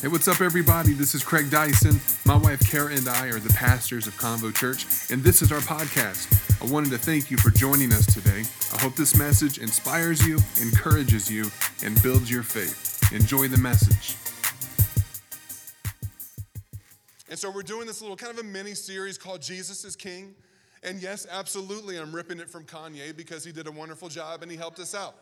Hey, what's up, everybody? This is Craig Dyson. My wife Kara and I are the pastors of Convo Church, and this is our podcast. I wanted to thank you for joining us today. I hope this message inspires you, encourages you, and builds your faith. Enjoy the message. And so we're doing this little kind of a mini series called Jesus is King. And yes, absolutely, I'm ripping it from Kanye because he did a wonderful job and he helped us out.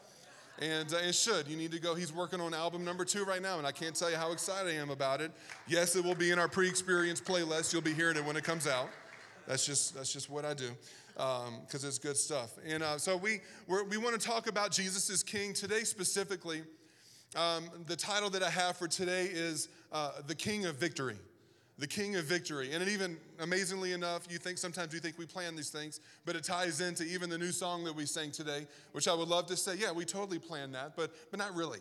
And uh, it should. You need to go. He's working on album number two right now, and I can't tell you how excited I am about it. Yes, it will be in our pre-experience playlist. You'll be hearing it when it comes out. That's just that's just what I do because um, it's good stuff. And uh, so we we want to talk about Jesus is King today specifically. Um, the title that I have for today is uh, the King of Victory the king of victory. And it even, amazingly enough, you think sometimes you think we plan these things, but it ties into even the new song that we sang today, which I would love to say, yeah, we totally planned that, but, but not really.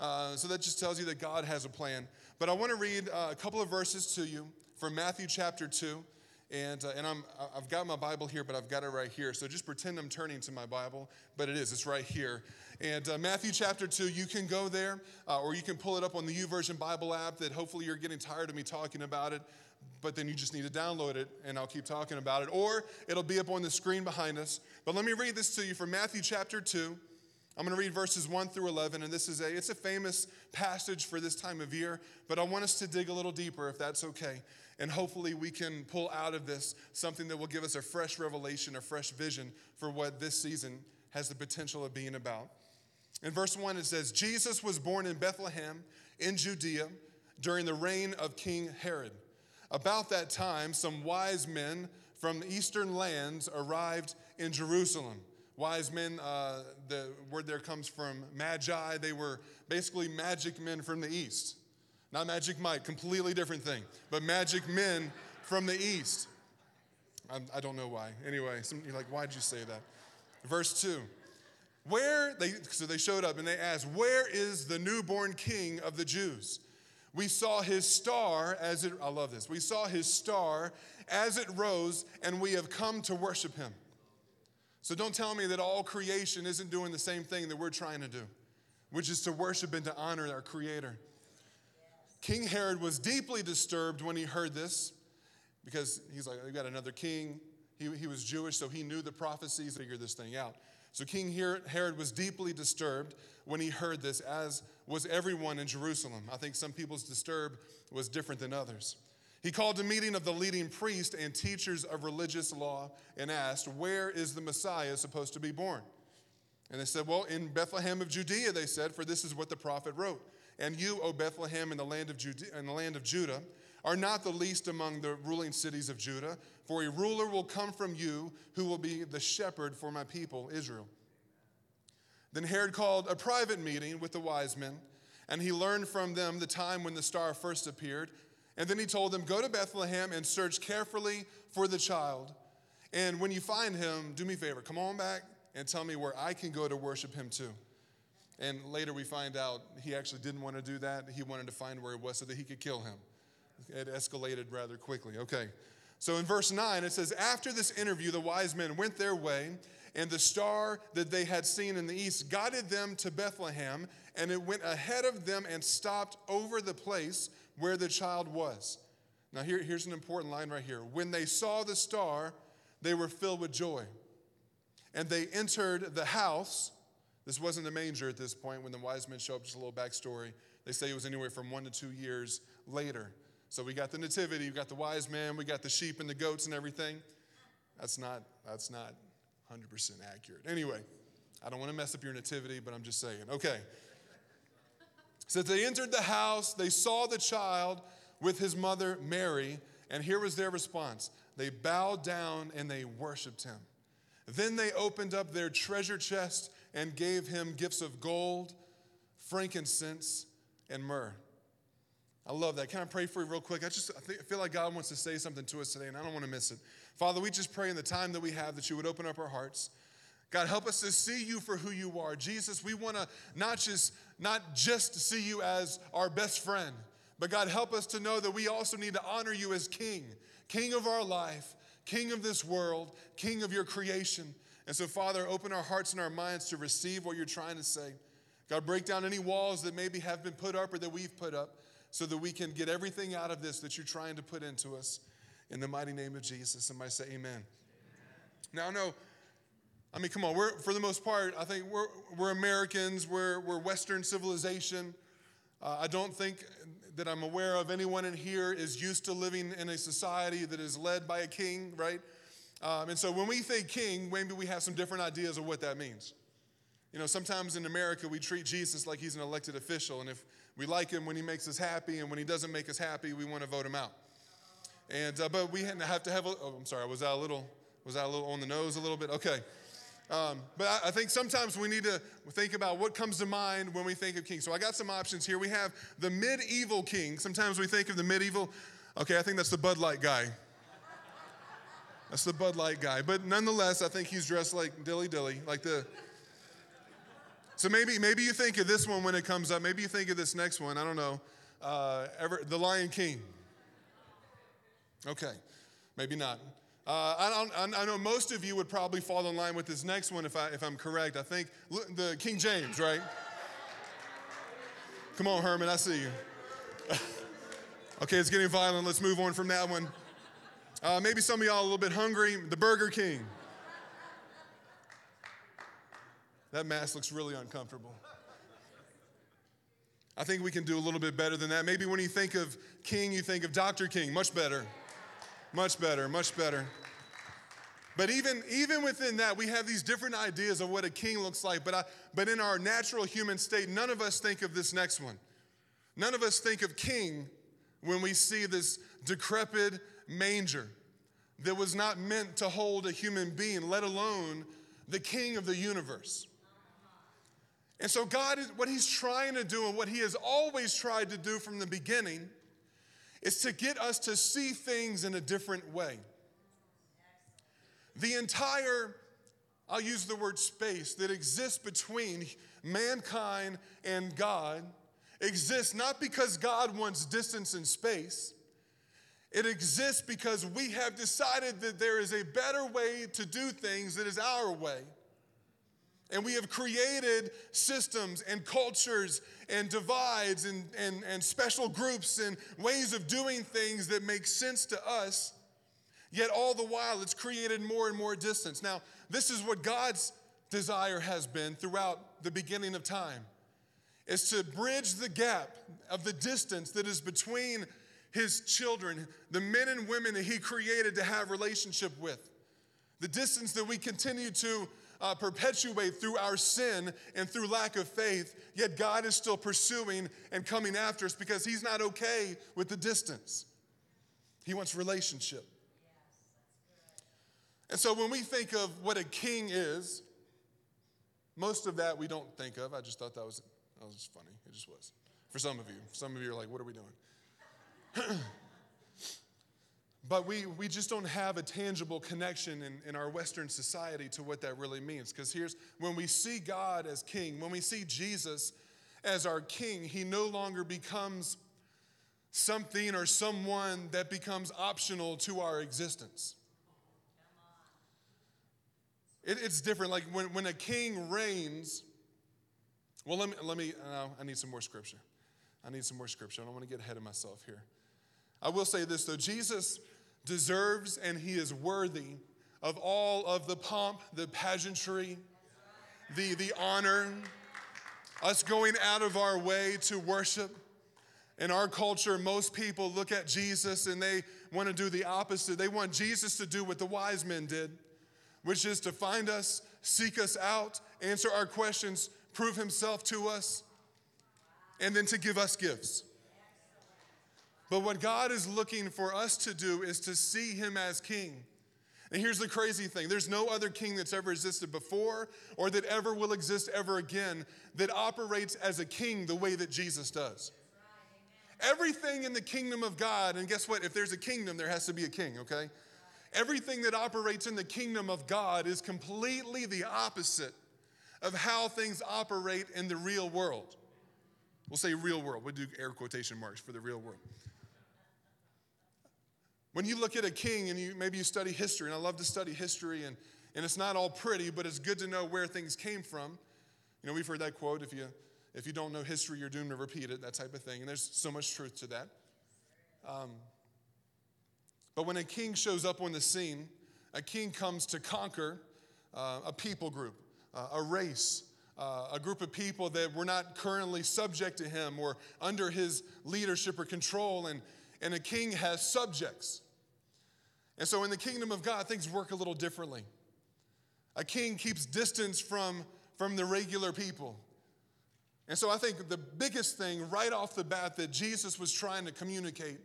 Uh, so that just tells you that God has a plan. But I want to read uh, a couple of verses to you from Matthew chapter 2. And, uh, and I'm, I've got my Bible here, but I've got it right here. So just pretend I'm turning to my Bible, but it is, it's right here. And uh, Matthew chapter 2, you can go there, uh, or you can pull it up on the YouVersion Bible app that hopefully you're getting tired of me talking about it, but then you just need to download it and I'll keep talking about it. Or it'll be up on the screen behind us. But let me read this to you from Matthew chapter 2. I'm going to read verses 1 through 11, and this is a, it's a famous passage for this time of year, but I want us to dig a little deeper if that's okay. And hopefully we can pull out of this something that will give us a fresh revelation, a fresh vision for what this season has the potential of being about. In verse 1, it says, Jesus was born in Bethlehem in Judea during the reign of King Herod. About that time, some wise men from the eastern lands arrived in Jerusalem. Wise men, uh, the word there comes from magi. They were basically magic men from the east. Not Magic Mike, completely different thing, but magic men from the east. I, I don't know why. Anyway, some, you're like, why'd you say that? Verse 2 where they so they showed up and they asked, "Where is the newborn king of the Jews?" We saw his star as it I love this. We saw his star as it rose and we have come to worship him. So don't tell me that all creation isn't doing the same thing that we're trying to do, which is to worship and to honor our creator. King Herod was deeply disturbed when he heard this because he's like, we got another king. He, he was Jewish, so he knew the prophecies, figured this thing out. So King Herod was deeply disturbed when he heard this, as was everyone in Jerusalem. I think some people's disturb was different than others. He called a meeting of the leading priests and teachers of religious law and asked, Where is the Messiah supposed to be born? And they said, Well, in Bethlehem of Judea, they said, for this is what the prophet wrote. And you, O Bethlehem, in the land of, Judea, in the land of Judah, are not the least among the ruling cities of Judah, for a ruler will come from you who will be the shepherd for my people, Israel. Then Herod called a private meeting with the wise men, and he learned from them the time when the star first appeared. And then he told them, Go to Bethlehem and search carefully for the child. And when you find him, do me a favor, come on back and tell me where I can go to worship him too. And later we find out he actually didn't want to do that. He wanted to find where he was so that he could kill him. It escalated rather quickly. Okay. So in verse 9, it says, After this interview, the wise men went their way, and the star that they had seen in the east guided them to Bethlehem, and it went ahead of them and stopped over the place where the child was. Now, here, here's an important line right here. When they saw the star, they were filled with joy. And they entered the house. This wasn't the manger at this point when the wise men show up, just a little backstory. They say it was anywhere from one to two years later. So we got the nativity, we got the wise men, we got the sheep and the goats and everything. That's not, that's not 100% accurate. Anyway, I don't want to mess up your nativity, but I'm just saying. Okay. So they entered the house, they saw the child with his mother Mary, and here was their response. They bowed down and they worshiped him. Then they opened up their treasure chest and gave him gifts of gold, frankincense, and myrrh. I love that. Can I pray for you real quick? I just I, I feel like God wants to say something to us today, and I don't want to miss it. Father, we just pray in the time that we have that you would open up our hearts. God, help us to see you for who you are. Jesus, we want to not just not just see you as our best friend, but God, help us to know that we also need to honor you as King, King of our life, King of this world, King of your creation. And so, Father, open our hearts and our minds to receive what you're trying to say. God, break down any walls that maybe have been put up or that we've put up so that we can get everything out of this that you're trying to put into us. In the mighty name of Jesus. Somebody say amen. amen. Now, no, I mean, come on, we're, for the most part, I think we're, we're Americans, we're, we're Western civilization. Uh, I don't think that I'm aware of anyone in here is used to living in a society that is led by a king, right? Um, and so when we think king, maybe we have some different ideas of what that means. You know, sometimes in America, we treat Jesus like he's an elected official, and if we like him when he makes us happy, and when he doesn't make us happy, we want to vote him out. And uh, but we have to have. A, oh, I'm sorry. Was that a little? Was that a little on the nose? A little bit. Okay. Um, but I, I, think sometimes we need to think about what comes to mind when we think of king. So I got some options here. We have the medieval king. Sometimes we think of the medieval. Okay, I think that's the Bud Light guy. That's the Bud Light guy. But nonetheless, I think he's dressed like Dilly Dilly, like the. So maybe maybe you think of this one when it comes up. Maybe you think of this next one. I don't know. Uh, ever, the Lion King. Okay, maybe not. Uh, I, I, know most of you would probably fall in line with this next one if, I, if I'm correct. I think the King James, right? Come on, Herman, I see you. okay, it's getting violent. Let's move on from that one. Uh, maybe some of y'all a little bit hungry. The Burger King. That mask looks really uncomfortable. I think we can do a little bit better than that. Maybe when you think of King, you think of Dr. King. Much better. Much better, much better. But even, even within that, we have these different ideas of what a king looks like. But, I, but in our natural human state, none of us think of this next one. None of us think of king when we see this decrepit manger that was not meant to hold a human being, let alone the king of the universe. And so, God, what He's trying to do and what He has always tried to do from the beginning is to get us to see things in a different way. The entire, I'll use the word space, that exists between mankind and God exists not because God wants distance and space. It exists because we have decided that there is a better way to do things that is our way. And we have created systems and cultures and divides and, and, and special groups and ways of doing things that make sense to us. Yet, all the while, it's created more and more distance. Now, this is what God's desire has been throughout the beginning of time is to bridge the gap of the distance that is between his children, the men and women that he created to have relationship with. The distance that we continue to uh, perpetuate through our sin and through lack of faith, yet God is still pursuing and coming after us because He's not okay with the distance. He wants relationship. and so when we think of what a king is, most of that we don't think of. I just thought that was, that was just funny. It just was. For some of you. Some of you are like, what are we doing? But we, we just don't have a tangible connection in, in our Western society to what that really means. Because here's when we see God as king, when we see Jesus as our king, he no longer becomes something or someone that becomes optional to our existence. It, it's different. Like when, when a king reigns, well, let me, let me uh, I need some more scripture. I need some more scripture. I don't want to get ahead of myself here. I will say this though Jesus deserves and he is worthy of all of the pomp, the pageantry, the, the honor, us going out of our way to worship. In our culture, most people look at Jesus and they want to do the opposite. They want Jesus to do what the wise men did, which is to find us, seek us out, answer our questions, prove himself to us, and then to give us gifts. But what God is looking for us to do is to see Him as King. And here's the crazy thing there's no other king that's ever existed before or that ever will exist ever again that operates as a king the way that Jesus does. Everything in the kingdom of God, and guess what? If there's a kingdom, there has to be a king, okay? Everything that operates in the kingdom of God is completely the opposite of how things operate in the real world. We'll say real world. We'll do air quotation marks for the real world. When you look at a king and you maybe you study history, and I love to study history, and, and it's not all pretty, but it's good to know where things came from. You know, we've heard that quote if you if you don't know history, you're doomed to repeat it, that type of thing. And there's so much truth to that. Um, but when a king shows up on the scene, a king comes to conquer uh, a people group, uh, a race, uh, a group of people that were not currently subject to him or under his leadership or control. And, and a king has subjects. And so in the kingdom of God, things work a little differently. A king keeps distance from, from the regular people. And so I think the biggest thing right off the bat that Jesus was trying to communicate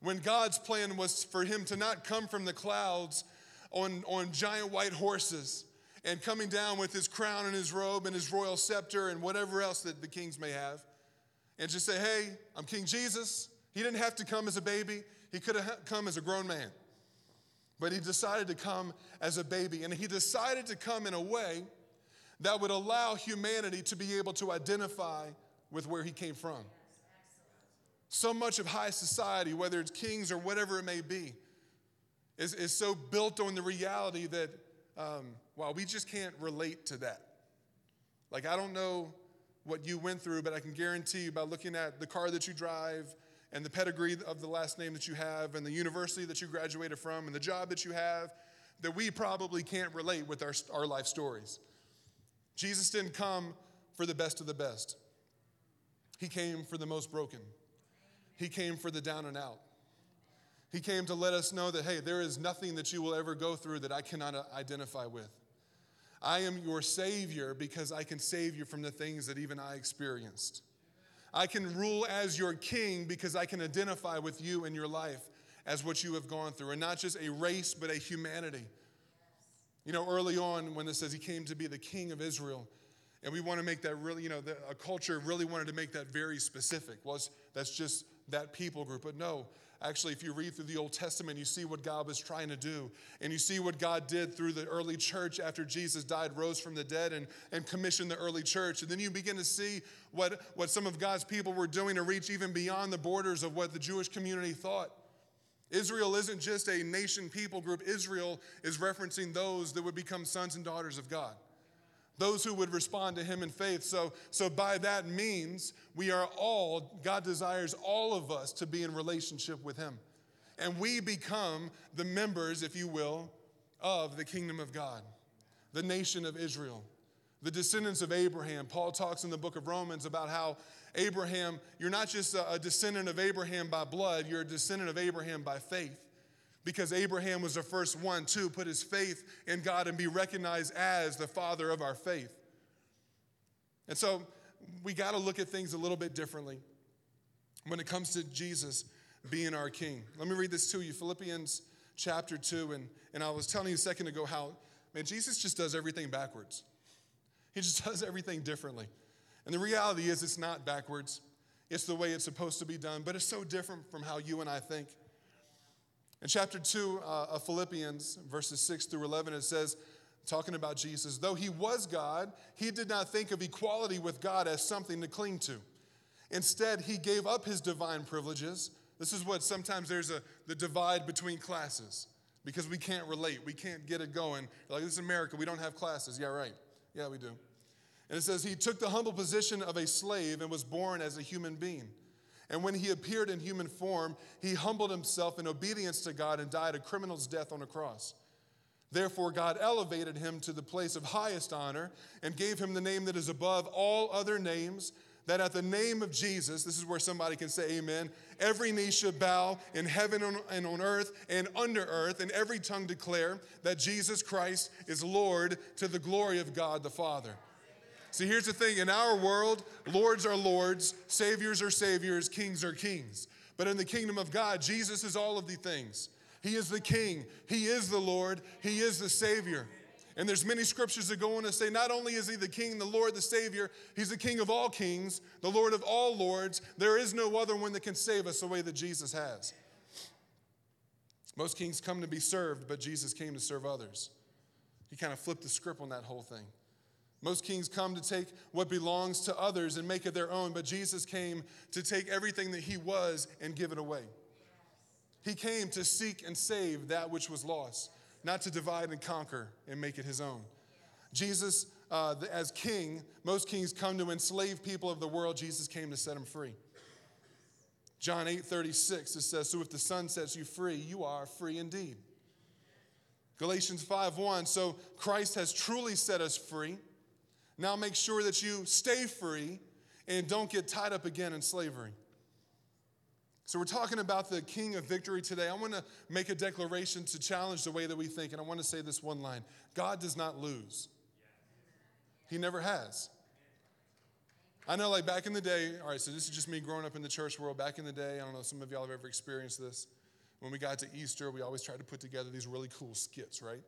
when God's plan was for him to not come from the clouds on, on giant white horses and coming down with his crown and his robe and his royal scepter and whatever else that the kings may have, and just say, Hey, I'm King Jesus. He didn't have to come as a baby, he could have come as a grown man. But he decided to come as a baby, and he decided to come in a way that would allow humanity to be able to identify with where he came from. So much of high society, whether it's kings or whatever it may be, is, is so built on the reality that, um, well, we just can't relate to that. Like, I don't know what you went through, but I can guarantee you by looking at the car that you drive and the pedigree of the last name that you have and the university that you graduated from and the job that you have, that we probably can't relate with our, our life stories. Jesus didn't come for the best of the best, He came for the most broken, He came for the down and out. He came to let us know that, hey, there is nothing that you will ever go through that I cannot identify with. I am your Savior because I can save you from the things that even I experienced. I can rule as your king because I can identify with you in your life as what you have gone through, and not just a race, but a humanity. You know, early on when it says he came to be the king of Israel, and we want to make that really, you know, the, a culture really wanted to make that very specific. Was that's just that people group, but no, Actually, if you read through the Old Testament, you see what God was trying to do. And you see what God did through the early church after Jesus died, rose from the dead, and, and commissioned the early church. And then you begin to see what, what some of God's people were doing to reach even beyond the borders of what the Jewish community thought. Israel isn't just a nation people group, Israel is referencing those that would become sons and daughters of God those who would respond to him in faith. So, so by that means, we are all, God desires all of us to be in relationship with him. And we become the members, if you will, of the kingdom of God, the nation of Israel, the descendants of Abraham. Paul talks in the book of Romans about how Abraham, you're not just a descendant of Abraham by blood, you're a descendant of Abraham by faith because Abraham was the first one to put his faith in God and be recognized as the father of our faith. And so we got to look at things a little bit differently when it comes to Jesus being our king. Let me read this to you Philippians chapter 2. And, and I was telling you a second ago how, man, Jesus just does everything backwards. He just does everything differently. And the reality is, it's not backwards, it's the way it's supposed to be done, but it's so different from how you and I think. In chapter 2 uh, of Philippians, verses 6 through 11, it says, talking about Jesus, though he was God, he did not think of equality with God as something to cling to. Instead, he gave up his divine privileges. This is what sometimes there's a the divide between classes because we can't relate. We can't get it going. Like this is America, we don't have classes. Yeah, right. Yeah, we do. And it says he took the humble position of a slave and was born as a human being. And when he appeared in human form, he humbled himself in obedience to God and died a criminal's death on a cross. Therefore, God elevated him to the place of highest honor and gave him the name that is above all other names, that at the name of Jesus, this is where somebody can say amen, every knee should bow in heaven and on earth and under earth, and every tongue declare that Jesus Christ is Lord to the glory of God the Father. See, here's the thing in our world, lords are lords, saviors are saviors, kings are kings. But in the kingdom of God, Jesus is all of the things. He is the king, He is the Lord, He is the Savior. And there's many scriptures that go on to say not only is he the king, the Lord, the Savior, he's the king of all kings, the Lord of all lords. There is no other one that can save us the way that Jesus has. Most kings come to be served, but Jesus came to serve others. He kind of flipped the script on that whole thing. Most kings come to take what belongs to others and make it their own, but Jesus came to take everything that he was and give it away. He came to seek and save that which was lost, not to divide and conquer and make it his own. Jesus uh, as king, most kings come to enslave people of the world. Jesus came to set them free. John 8 36, it says, So if the Son sets you free, you are free indeed. Galatians 5 1, so Christ has truly set us free. Now make sure that you stay free and don't get tied up again in slavery. So, we're talking about the King of Victory today. I want to make a declaration to challenge the way that we think, and I want to say this one line God does not lose, He never has. I know, like back in the day, all right, so this is just me growing up in the church world. Back in the day, I don't know, some of y'all have ever experienced this. When we got to Easter, we always tried to put together these really cool skits, right?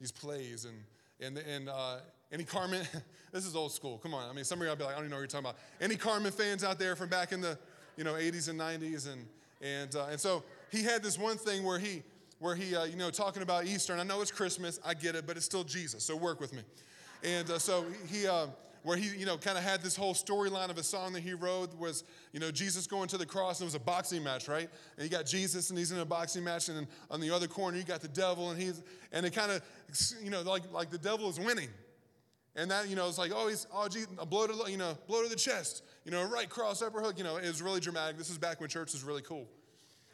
These plays. And, and, and uh, any Carmen, this is old school, come on. I mean, some of y'all be like, I don't even know what you're talking about. Any Carmen fans out there from back in the you know, 80s and 90s. And, and, uh, and so he had this one thing where he, where he uh, you know, talking about Easter. And I know it's Christmas, I get it, but it's still Jesus, so work with me. And uh, so he, uh, where he, you know, kind of had this whole storyline of a song that he wrote was, you know, Jesus going to the cross, and it was a boxing match, right? And you got Jesus, and he's in a boxing match, and on the other corner, you got the devil, and he's, and it kind of, you know, like, like the devil is winning. And that, you know, it's like, oh, he's, oh, geez, a blow to, the, you know, blow to the chest, you know, right cross, upper hook, you know, it was really dramatic. This is back when church was really cool.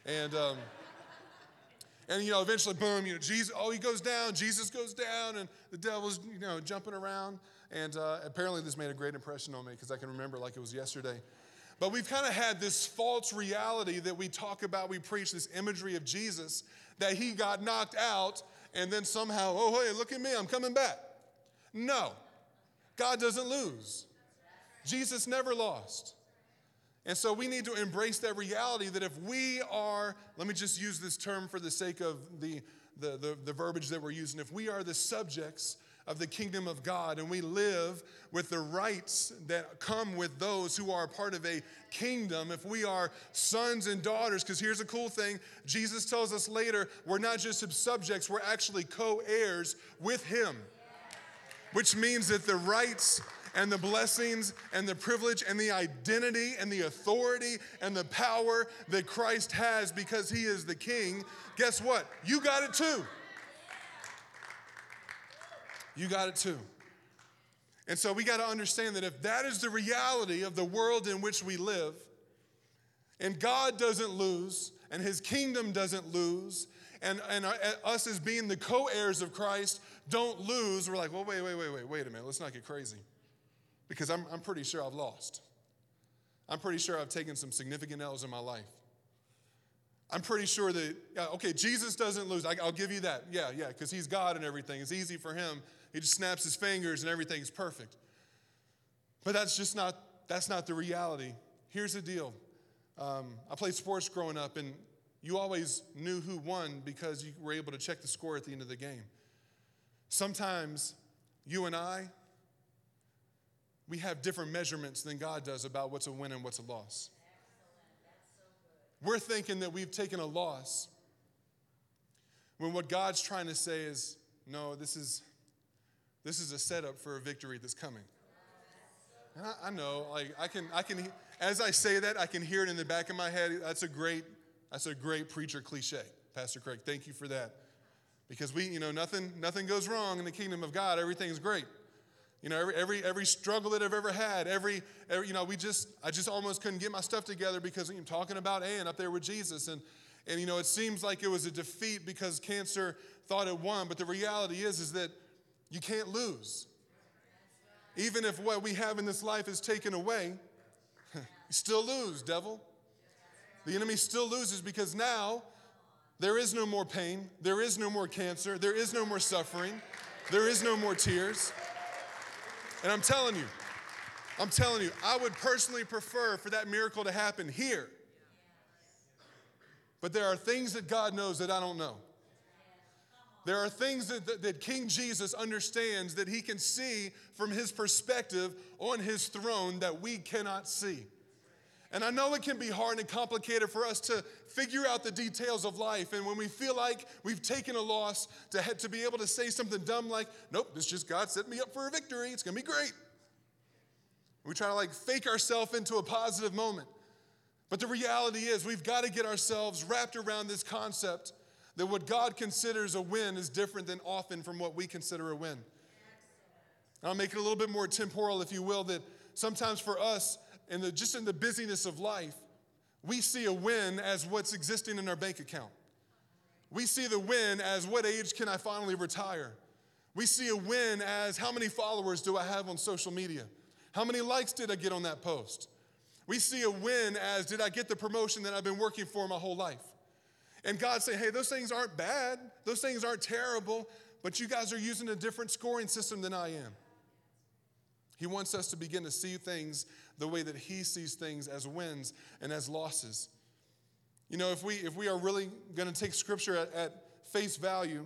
And, um, and, you know, eventually, boom, you know, Jesus, oh, he goes down, Jesus goes down, and the devil's, you know, jumping around. And uh, apparently, this made a great impression on me because I can remember like it was yesterday. But we've kind of had this false reality that we talk about, we preach this imagery of Jesus, that he got knocked out, and then somehow, oh, hey, look at me, I'm coming back. No. God doesn't lose. Jesus never lost. And so we need to embrace that reality that if we are, let me just use this term for the sake of the, the, the, the, verbiage that we're using, if we are the subjects of the kingdom of God and we live with the rights that come with those who are part of a kingdom, if we are sons and daughters, because here's a cool thing Jesus tells us later, we're not just subjects, we're actually co heirs with Him which means that the rights and the blessings and the privilege and the identity and the authority and the power that Christ has because he is the king, guess what? You got it too. You got it too. And so we got to understand that if that is the reality of the world in which we live, and God doesn't lose, and his kingdom doesn't lose, and, and us as being the co heirs of Christ don't lose, we're like, well, wait, wait, wait, wait, wait a minute. Let's not get crazy. Because I'm, I'm pretty sure I've lost. I'm pretty sure I've taken some significant L's in my life. I'm pretty sure that, okay, Jesus doesn't lose. I, will give you that. Yeah, yeah, because he's God and everything. It's easy for him. He just snaps his fingers and everything's perfect. But that's just not, that's not the reality. Here's the deal. Um, I played sports growing up, and you always knew who won because you were able to check the score at the end of the game. Sometimes you and I, we have different measurements than God does about what's a win and what's a loss. We're thinking that we've taken a loss when what God's trying to say is, no, this is, this is a setup for a victory that's coming. And I, I know, like I can, I can, as I say that, I can hear it in the back of my head. That's a great, that's a great preacher cliche, Pastor Craig. Thank you for that. Because we, you know, nothing, nothing goes wrong in the kingdom of God. Everything's great. You know, every, every, every struggle that I've ever had, every, every, you know, we just, I just almost couldn't get my stuff together because I'm talking about Ann up there with Jesus. And, and, you know, it seems like it was a defeat because cancer thought it won. But the reality is, is that you can't lose. Even if what we have in this life is taken away, you still lose, devil. The enemy still loses because now there is no more pain. There is no more cancer. There is no more suffering. There is no more tears. And I'm telling you, I'm telling you, I would personally prefer for that miracle to happen here. But there are things that God knows that I don't know. There are things that, that, that, King Jesus understands that he can see from his perspective on his throne that we cannot see. And I know it can be hard and complicated for us to figure out the details of life. And when we feel like we've taken a loss, to, to be able to say something dumb like, nope, this just God set me up for a victory. It's going to be great. We try to like fake ourselves into a positive moment. But the reality is, we've got to get ourselves wrapped around this concept that what God considers a win is different than often from what we consider a win. I'll make it a little bit more temporal, if you will, that sometimes for us, in the, just in the busyness of life, we see a win as what's existing in our bank account. We see the win as what age can I finally retire? We see a win as how many followers do I have on social media? How many likes did I get on that post? We see a win as did I get the promotion that I've been working for my whole life? And God say, hey, those things aren't bad, those things aren't terrible, but you guys are using a different scoring system than I am. He wants us to begin to see things the way that He sees things as wins and as losses. You know, if we, if we are really going to take Scripture at, at face value,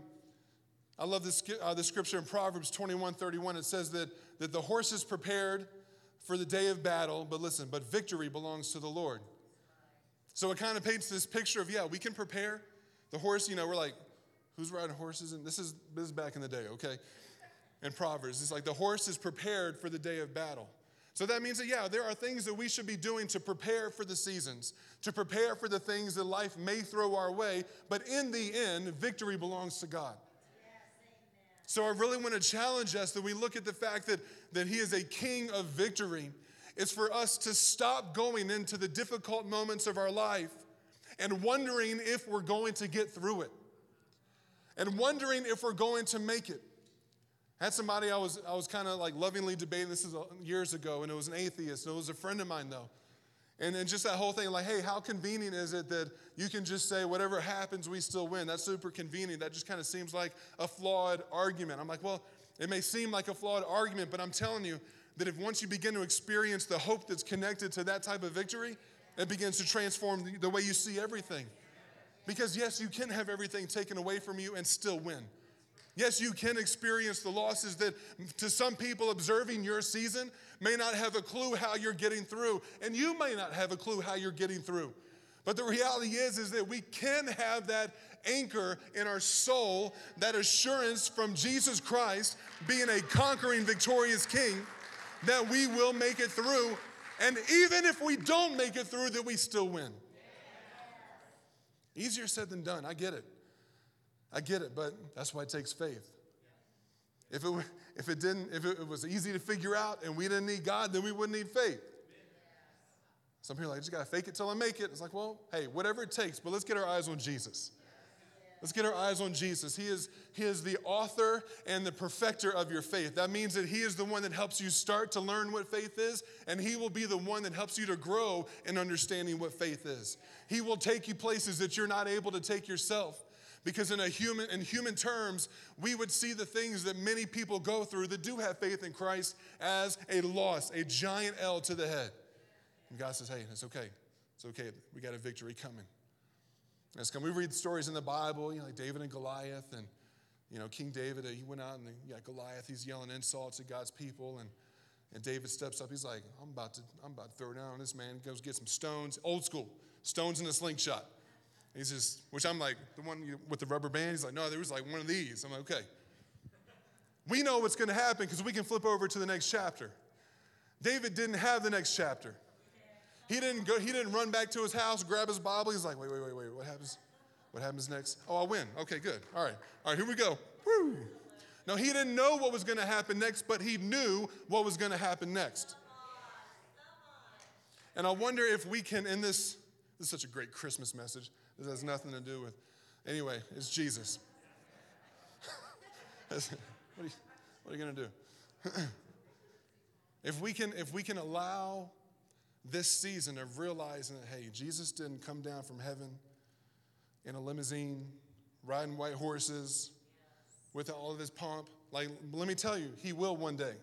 I love this, uh, the scripture in Proverbs 21 31. It says that, that the horse is prepared for the day of battle, but listen, but victory belongs to the Lord. So it kind of paints this picture of, yeah, we can prepare. The horse, you know, we're like, who's riding horses? And this is, this is back in the day, okay? In Proverbs, it's like the horse is prepared for the day of battle. So that means that, yeah, there are things that we should be doing to prepare for the seasons, to prepare for the things that life may throw our way, but in the end, victory belongs to God. So I really want to challenge us that we look at the fact that, that He is a king of victory. It's for us to stop going into the difficult moments of our life and wondering if we're going to get through it and wondering if we're going to make it. Had somebody I was, I was kind of like lovingly debating, this is uh, years ago, and it was an atheist. and It was a friend of mine, though. And then just that whole thing, like, hey, how convenient is it that you can just say, whatever happens, we still win? That's super convenient. That just kind of seems like a flawed argument. I'm like, well, it may seem like a flawed argument, but I'm telling you that if once you begin to experience the hope that's connected to that type of victory, it begins to transform the way you see everything. Because, yes, you can have everything taken away from you and still win. Yes, you can experience the losses that to some people observing your season may not have a clue how you're getting through, and you may not have a clue how you're getting through. But the reality is is that we can have that anchor in our soul, that assurance from Jesus Christ being a conquering victorious king that we will make it through, and even if we don't make it through that we still win. Easier said than done. I get it. I get it, but that's why it takes faith. If it, if it didn't, if it was easy to figure out and we didn't need God, then we wouldn't need faith. Some people are like, I just gotta fake it till I make it. It's like, well, hey, whatever it takes, but let's get our eyes on Jesus. Let's get our eyes on Jesus. He is, he is the author and the perfecter of your faith. That means that He is the one that helps you start to learn what faith is, and He will be the one that helps you to grow in understanding what faith is. He will take you places that you're not able to take yourself. Because in a human in human terms, we would see the things that many people go through that do have faith in Christ as a loss, a giant L to the head. And God says, "Hey, it's okay. It's okay. We got a victory coming." As come, we read stories in the Bible, you know, like David and Goliath, and you know, King David, he went out and Goliath, he's yelling insults at God's people, and and David steps up. He's like, "I'm about to, I'm about to throw down on this man." Goes get some stones, old school stones in a slingshot. He's just, which I'm like, the one with the rubber band? He's like, no, there was like one of these. I'm like, okay. We know what's going to happen because we can flip over to the next chapter. David didn't have the next chapter. He didn't go, he didn't run back to his house, grab his Bible. He's like, wait, wait, wait, wait, what happens? What happens next? Oh, I'll win. Okay, good. All right. All right, here we go. Woo. He didn't know what was going to happen next, but he knew what was going to happen next. And I wonder if we can, in this, this is such a great Christmas message. This has nothing to do with, anyway, it's Jesus. what are you, what are you going to do? if, we can, if we can allow this season of realizing that, hey, Jesus didn't come down from heaven in a limousine, riding white horses, with all of his pomp. Like, let me tell you, he will one day.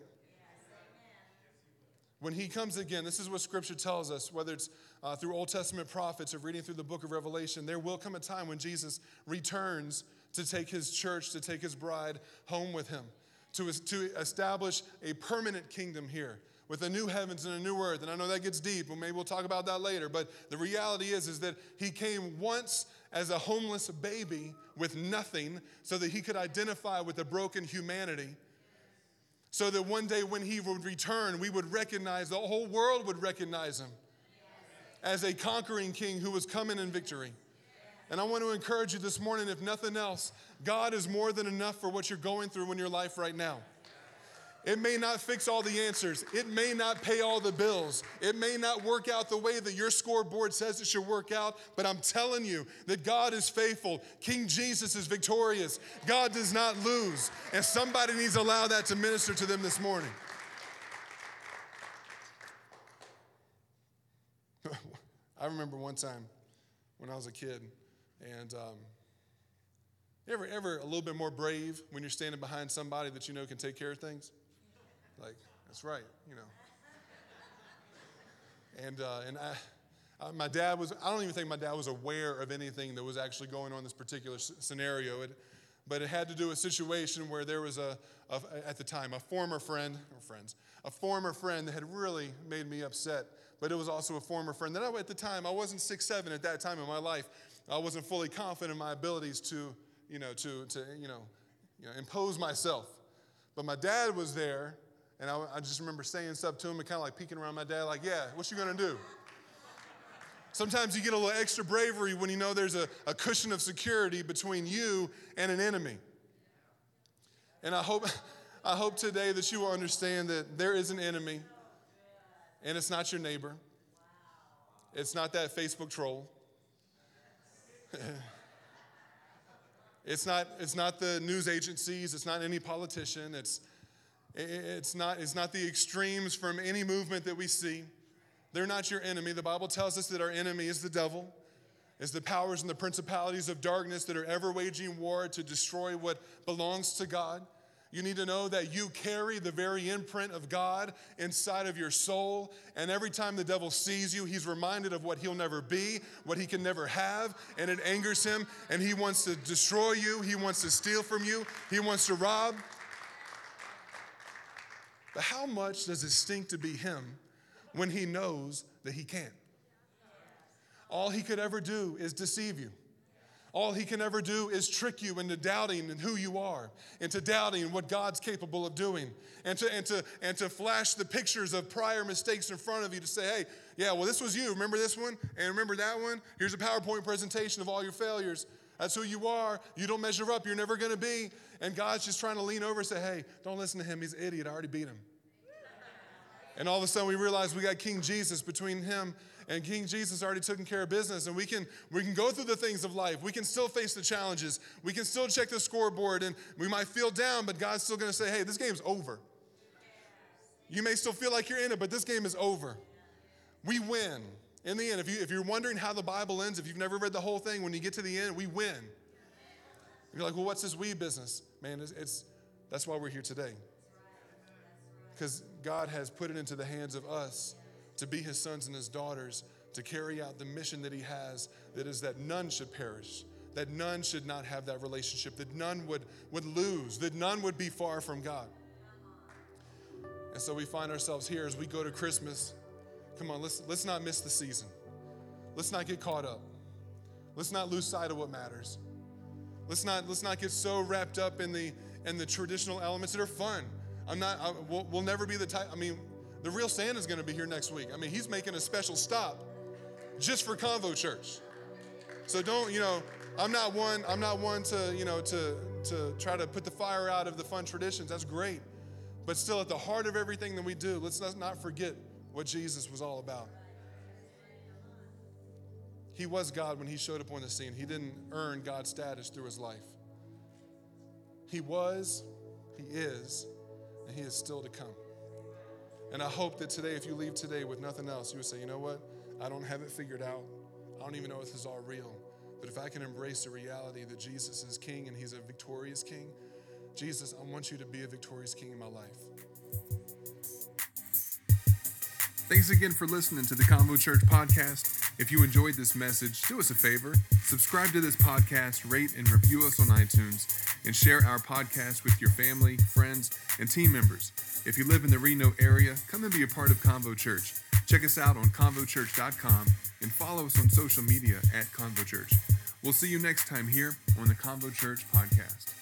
When he comes again, this is what scripture tells us, whether it's uh, through Old Testament prophets or reading through the book of Revelation, there will come a time when Jesus returns to take his church, to take his bride home with him, to, to establish a permanent kingdom here with a new heavens and a new earth. And I know that gets deep, and maybe we'll talk about that later. But the reality is, is that he came once as a homeless baby with nothing so that he could identify with the broken humanity so that one day when he would return, we would recognize, the whole world would recognize him as a conquering king who was coming in victory. And I want to encourage you this morning, if nothing else, God is more than enough for what you're going through in your life right now. It may not fix all the answers. It may not pay all the bills. It may not work out the way that your scoreboard says it should work out, but I'm telling you that God is faithful. King Jesus is victorious. God does not lose. And somebody needs to allow that to minister to them this morning. I remember one time when I was a kid, and um, ever ever a little bit more brave when you're standing behind somebody that you know can take care of things. Like, that's right, you know. And, uh, and I, my dad was, I don't even think my dad was aware of anything that was actually going on in this particular scenario. It, but it had to do with a situation where there was a, a, at the time, a former friend, or friends, a former friend that had really made me upset. But it was also a former friend that I, at the time, I wasn't six, seven at that time in my life. I wasn't fully confident in my abilities to, you know, to, to you know, you know impose myself. But my dad was there and I, I just remember saying stuff to him and kind of like peeking around my dad, like, yeah, what you gonna do? Sometimes you get a little extra bravery when you know there's a, a cushion of security between you and an enemy. And I hope, I hope today that you will understand that there is an enemy, and it's not your neighbor. It's not that Facebook troll. it's, not, it's not the news agencies. It's not any politician. It's, it's not, it's not the extremes from any movement that we see. They're not your enemy. The Bible tells us that our enemy is the devil, is the powers and the principalities of darkness that are ever waging war to destroy what belongs to God. You need to know that you carry the very imprint of God inside of your soul. And every time the devil sees you, he's reminded of what he'll never be, what he can never have, and it angers him. And he wants to destroy you, he wants to steal from you, he wants to rob. But how much does it stink to be him when he knows that he can't? All he could ever do is deceive you. All he can ever do is trick you into doubting who you are, into doubting what God's capable of doing, and to, and, to, and to flash the pictures of prior mistakes in front of you to say, hey, yeah, well, this was you. Remember this one? And remember that one? Here's a PowerPoint presentation of all your failures. That's who you are. You don't measure up. You're never going to be. And God's just trying to lean over and say, hey, don't listen to him. He's an idiot. I already beat him. And all of a sudden we realize we got King Jesus between him and King Jesus already taken care of business. And we can, we can go through the things of life. We can still face the challenges. We can still check the scoreboard and we might feel down, but God's still going to say, hey, this game's over. You may still feel like you're in it, but this game is over. We win. In the end, if, you, if you're wondering how the Bible ends, if you've never read the whole thing, when you get to the end, we win. You're like, well, what's this we business? Man, it's, it's that's why we're here today. Because God has put it into the hands of us to be his sons and his daughters to carry out the mission that he has that is that none should perish that none should not have that relationship that none would, would lose that none would be far from god and so we find ourselves here as we go to christmas come on let's, let's not miss the season let's not get caught up let's not lose sight of what matters let's not let's not get so wrapped up in the in the traditional elements that are fun i'm not I, we'll, we'll never be the type i mean the real Santa's to be here next week. I mean, he's making a special stop just for Convo Church. So don't, you know, I'm not one, I'm not one to, you know, to to try to put the fire out of the fun traditions. That's great. But still at the heart of everything that we do, let's not forget what Jesus was all about. He was God when he showed up on the scene. He didn't earn God's status through his life. He was, he is, and he is still to come. And I hope that today, if you leave today with nothing else, you would say, you know what? I don't have it figured out. I don't even know if this is all real. But if I can embrace the reality that Jesus is king and he's a victorious king, Jesus, I want you to be a victorious king in my life. Thanks again for listening to the Convo Church podcast. If you enjoyed this message, do us a favor subscribe to this podcast, rate and review us on iTunes, and share our podcast with your family, friends, and team members. If you live in the Reno area, come and be a part of Convo Church. Check us out on convochurch.com and follow us on social media at Convo Church. We'll see you next time here on the Convo Church podcast.